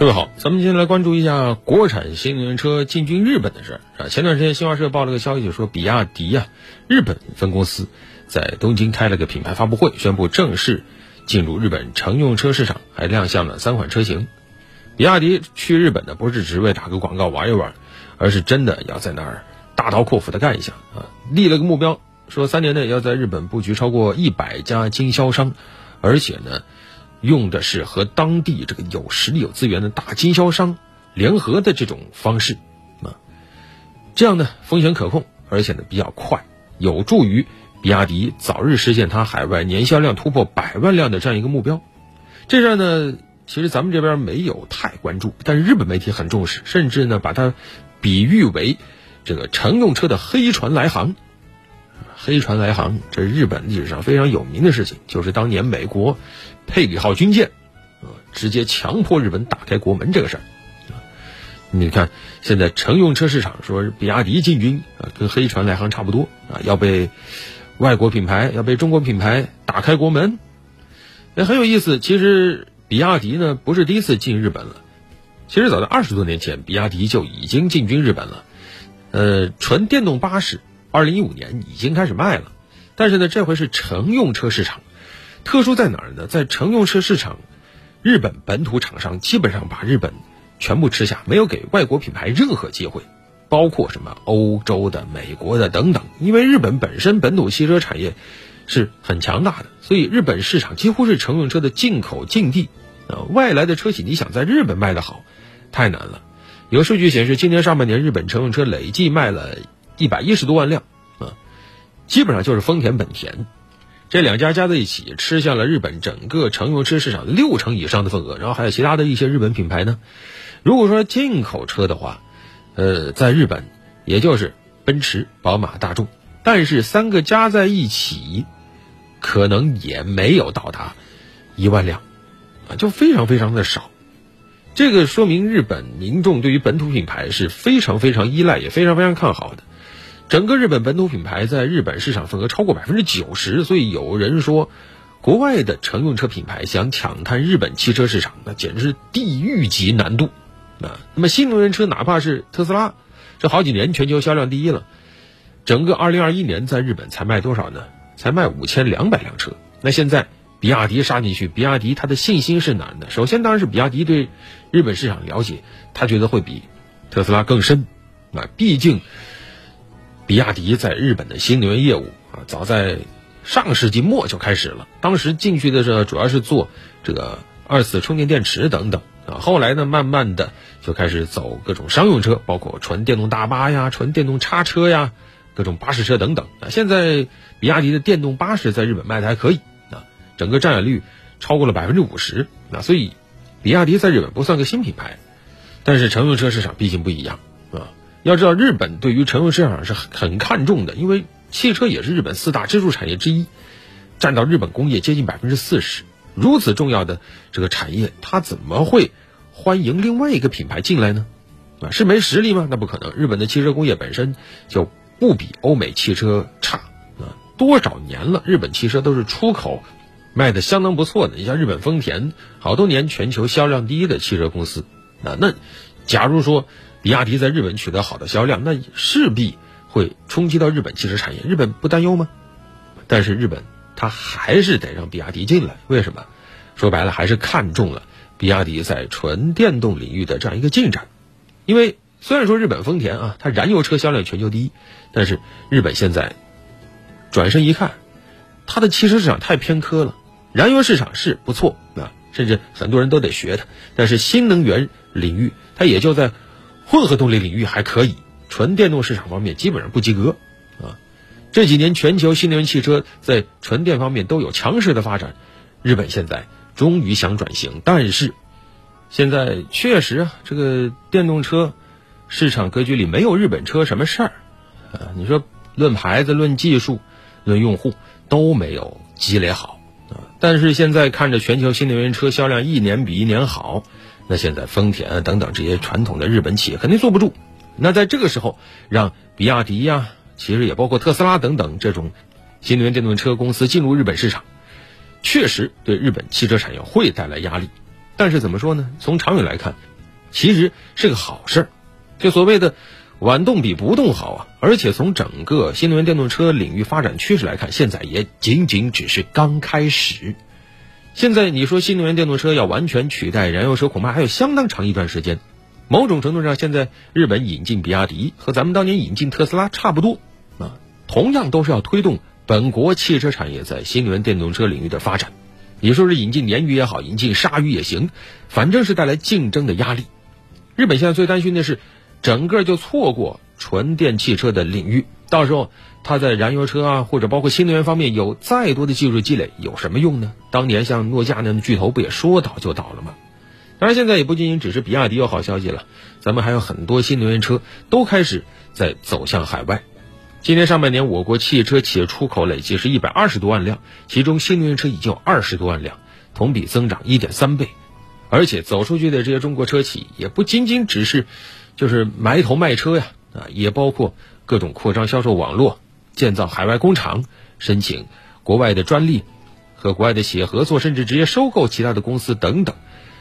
各位好，咱们今天来关注一下国产新能源车进军日本的事儿啊。前段时间新华社报了个消息，说比亚迪呀日本分公司在东京开了个品牌发布会，宣布正式进入日本乘用车市场，还亮相了三款车型。比亚迪去日本呢，不是只为打个广告玩一玩，而是真的要在那儿大刀阔斧的干一下啊！立了个目标，说三年内要在日本布局超过一百家经销商，而且呢。用的是和当地这个有实力、有资源的大经销商联合的这种方式，啊，这样呢风险可控，而且呢比较快，有助于比亚迪早日实现它海外年销量突破百万辆的这样一个目标。这事呢，其实咱们这边没有太关注，但是日本媒体很重视，甚至呢把它比喻为这个乘用车的黑船来航。黑船来航，这日本历史上非常有名的事情，就是当年美国佩里号军舰啊，直接强迫日本打开国门这个事儿。你看，现在乘用车市场说比亚迪进军啊，跟黑船来航差不多啊，要被外国品牌要被中国品牌打开国门，也很有意思。其实比亚迪呢不是第一次进日本了，其实早在二十多年前，比亚迪就已经进军日本了。呃，纯电动巴士。二零一五年已经开始卖了，但是呢，这回是乘用车市场，特殊在哪儿呢？在乘用车市场，日本本土厂商基本上把日本全部吃下，没有给外国品牌任何机会，包括什么欧洲的、美国的等等。因为日本本身本土汽车产业是很强大的，所以日本市场几乎是乘用车的进口禁地。呃，外来的车企你想在日本卖得好，太难了。有数据显示，今年上半年日本乘用车累计卖了。一百一十多万辆，啊，基本上就是丰田、本田这两家加在一起，吃下了日本整个乘用车市场六成以上的份额。然后还有其他的一些日本品牌呢。如果说进口车的话，呃，在日本也就是奔驰、宝马、大众，但是三个加在一起，可能也没有到达一万辆，啊，就非常非常的少。这个说明日本民众对于本土品牌是非常非常依赖，也非常非常看好的。整个日本本土品牌在日本市场份额超过百分之九十，所以有人说，国外的乘用车品牌想抢滩日本汽车市场，那简直是地狱级难度啊！那么新能源车，哪怕是特斯拉，这好几年全球销量第一了，整个二零二一年在日本才卖多少呢？才卖五千两百辆车。那现在比亚迪杀进去，比亚迪它的信心是哪的？首先当然是比亚迪对日本市场了解，他觉得会比特斯拉更深啊，毕竟。比亚迪在日本的新能源业务啊，早在上世纪末就开始了。当时进去的时候，主要是做这个二次充电电池等等啊。后来呢，慢慢的就开始走各种商用车，包括纯电动大巴呀、纯电动叉车呀、各种巴士车等等啊。现在比亚迪的电动巴士在日本卖的还可以啊，整个占有率超过了百分之五十啊。所以，比亚迪在日本不算个新品牌，但是乘用车市场毕竟不一样啊。要知道，日本对于乘用市场是很看重的，因为汽车也是日本四大支柱产业之一，占到日本工业接近百分之四十。如此重要的这个产业，它怎么会欢迎另外一个品牌进来呢？啊，是没实力吗？那不可能。日本的汽车工业本身就不比欧美汽车差啊，多少年了，日本汽车都是出口卖的相当不错的。你像日本丰田，好多年全球销量第一的汽车公司啊。那假如说，比亚迪在日本取得好的销量，那势必会冲击到日本汽车产业。日本不担忧吗？但是日本它还是得让比亚迪进来。为什么？说白了还是看中了比亚迪在纯电动领域的这样一个进展。因为虽然说日本丰田啊，它燃油车销量全球第一，但是日本现在转身一看，它的汽车市场太偏科了。燃油市场是不错啊，甚至很多人都得学它，但是新能源领域它也就在。混合动力领域还可以，纯电动市场方面基本上不及格，啊，这几年全球新能源汽车在纯电方面都有强势的发展，日本现在终于想转型，但是现在确实啊，这个电动车市场格局里没有日本车什么事儿，啊，你说论牌子、论技术、论用户都没有积累好，啊，但是现在看着全球新能源车销量一年比一年好。那现在丰田啊等等这些传统的日本企业肯定坐不住，那在这个时候让比亚迪呀，其实也包括特斯拉等等这种新能源电动车公司进入日本市场，确实对日本汽车产业会带来压力。但是怎么说呢？从长远来看，其实是个好事儿。就所谓的晚动比不动好啊！而且从整个新能源电动车领域发展趋势来看，现在也仅仅只是刚开始。现在你说新能源电动车要完全取代燃油车，恐怕还有相当长一段时间。某种程度上，现在日本引进比亚迪和咱们当年引进特斯拉差不多啊，同样都是要推动本国汽车产业在新能源电动车领域的发展。你说是引进鲶鱼也好，引进鲨鱼也行，反正是带来竞争的压力。日本现在最担心的是，整个就错过纯电汽车的领域，到时候它在燃油车啊，或者包括新能源方面有再多的技术积累，有什么用呢？当年像诺基亚那样的巨头不也说倒就倒了吗？当然，现在也不仅仅只是比亚迪有好消息了，咱们还有很多新能源车都开始在走向海外。今年上半年，我国汽车企业出口累计是一百二十多万辆，其中新能源车已经有二十多万辆，同比增长一点三倍。而且走出去的这些中国车企，也不仅仅只是就是埋头卖车呀，啊，也包括各种扩张销售网络、建造海外工厂、申请国外的专利、和国外的企业合作，甚至直接收购其他的公司等等。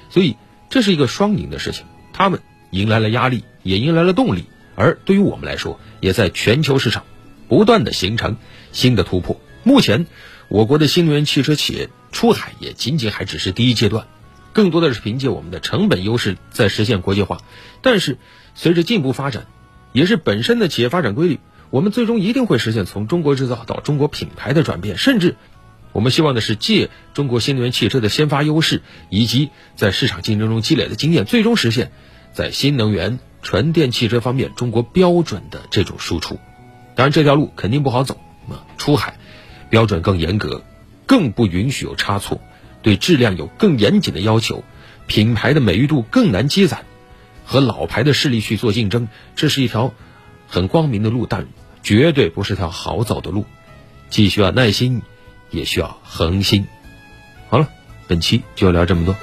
所以这是一个双赢的事情，他们迎来了压力，也迎来了动力。而对于我们来说，也在全球市场不断的形成新的突破。目前，我国的新能源汽车企业出海也仅仅还只是第一阶段，更多的是凭借我们的成本优势在实现国际化。但是，随着进一步发展，也是本身的企业发展规律，我们最终一定会实现从中国制造到中国品牌的转变。甚至，我们希望的是借中国新能源汽车的先发优势，以及在市场竞争中积累的经验，最终实现在新能源。纯电汽车方面，中国标准的这种输出，当然这条路肯定不好走啊。出海标准更严格，更不允许有差错，对质量有更严谨的要求，品牌的美誉度更难积攒，和老牌的势力去做竞争，这是一条很光明的路，但绝对不是条好走的路，既需要耐心，也需要恒心。好了，本期就聊这么多。